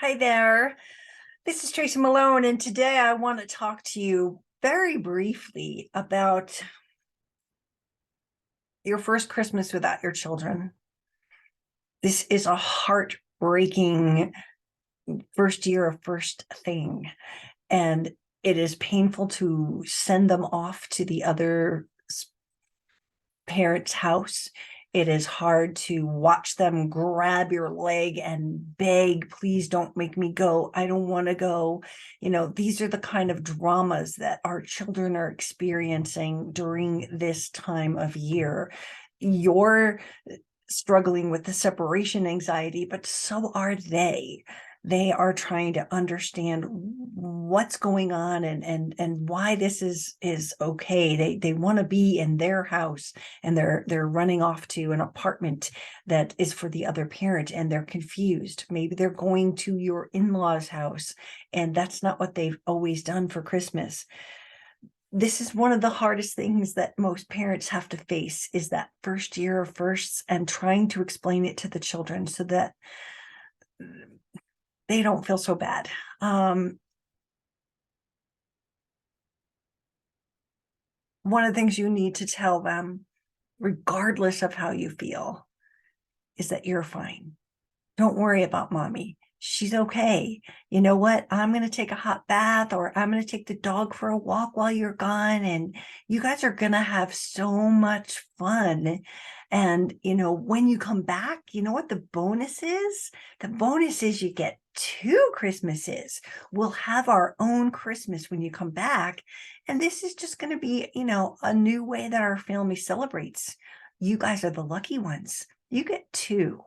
Hi there. This is Tracy Malone, and today I want to talk to you very briefly about your first Christmas without your children. This is a heartbreaking first year of first thing, and it is painful to send them off to the other parent's house it is hard to watch them grab your leg and beg, please don't make me go. I don't want to go. You know, these are the kind of dramas that our children are experiencing during this time of year. You're uh, struggling with the separation anxiety, but so are they they are trying to understand what's going on and and and why this is is okay. They they want to be in their house and they're they're running off to an apartment that is for the other parent and they're confused. Maybe they're going to your in-laws house and that's not what they've always done for christmas. This is one of the hardest things that most parents have to face is that first year of firsts and trying to explain it to the children so that they don't feel so bad. Um, one of the things you need to tell them, regardless of how you feel, is that you're fine. Don't worry about mommy. She's okay. You know what? I'm going to take a hot bath or I'm going to take the dog for a walk while you're gone. And you guys are going to have so much fun. And, you know, when you come back, you know what the bonus is? The mm-hmm. bonus is you get two Christmases. We'll have our own Christmas when you come back. And this is just going to be, you know, a new way that our family celebrates. You guys are the lucky ones. You get two.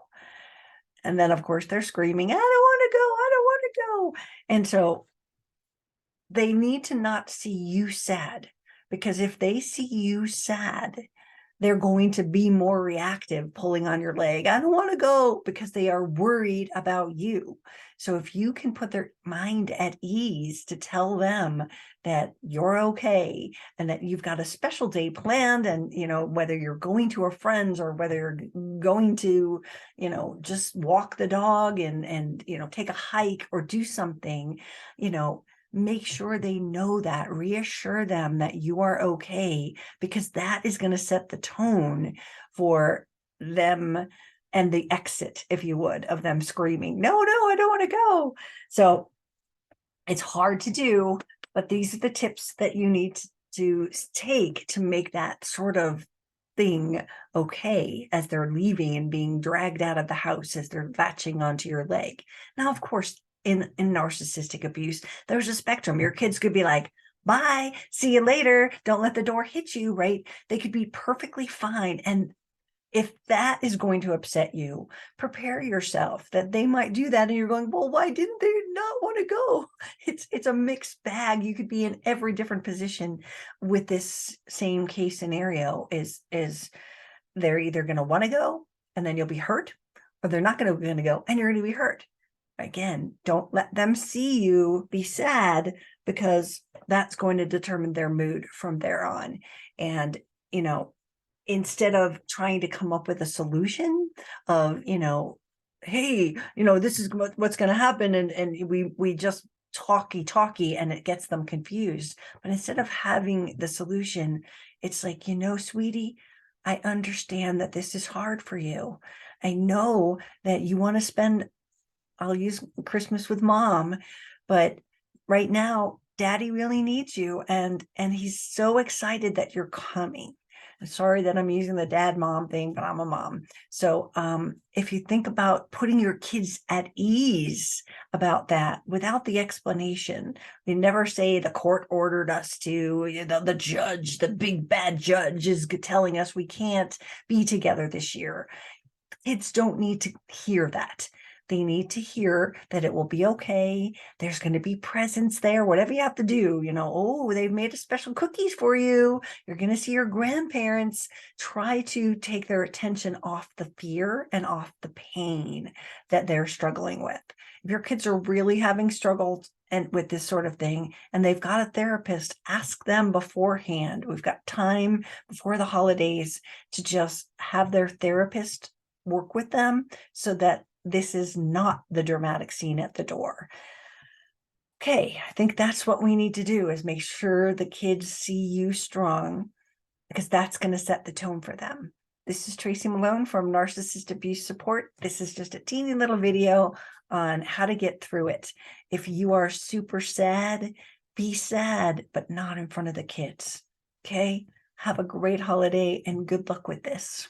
And then, of course, they're screaming, I don't want to go. I don't want to go. And so they need to not see you sad because if they see you sad, they're going to be more reactive, pulling on your leg. I don't want to go because they are worried about you. So if you can put their mind at ease to tell them that you're okay and that you've got a special day planned and you know whether you're going to a friend's or whether you're going to you know just walk the dog and and you know take a hike or do something you know make sure they know that, reassure them that you are okay, because that is going to set the tone for them and the exit, if you would, of them screaming, no, no, I don't want to go. So it's hard to do, but these are the tips that you need to take to make that sort of thing okay as they're leaving and being dragged out of the house as they're latching onto your leg. Now, of course, in in narcissistic abuse there's a spectrum. Mm-hmm. Your kids could be like bye see you later don't let the door hit you right? They could be perfectly fine. And if that is going to upset you prepare yourself that they might do that and you're going well why didn't they not want to go? It's it's a mixed bag. You could be in every different position with this same case scenario is is they're either going to want to go and then you'll be hurt or they're not going to going to go and you're going to be hurt again, don't let them see you be sad because that's going to determine their mood from there on. And, you know, instead of trying to come up with a solution of, you know, hey, you know, this is what's going to happen. And, and we, we just talky talky and it gets them confused. But instead of having the solution, it's like, you know, sweetie, I understand that this is hard for you. I know that you want to spend I'll use Christmas with mom, but right now daddy really needs you and and he's so excited that you're coming. I'm sorry that I'm using the dad mom thing, but I'm a mom. So um, if you think about putting your kids at ease about that without the explanation, we never say the court ordered us to, you know, the judge, the big bad judge is telling us we can't be together this year. Kids don't need to hear that. They need to hear that it will be okay. There's going to be presents there, whatever you have to do. You know, oh, they've made a special cookies for you. You're going to see your grandparents. Try to take their attention off the fear and off the pain that they're struggling with. If your kids are really having struggled and with this sort of thing and they've got a therapist ask them beforehand we've got time before the holidays to just have their therapist work with them so that this is not the dramatic scene at the door. Okay, I think that's what we need to do is make sure the kids see you strong because that's going to set the tone for them. This is Tracy Malone from Narcissist Abuse Support. This is just a teeny little video on how to get through it. If you are super sad, be sad, but not in front of the kids. Okay. Have a great holiday and good luck with this.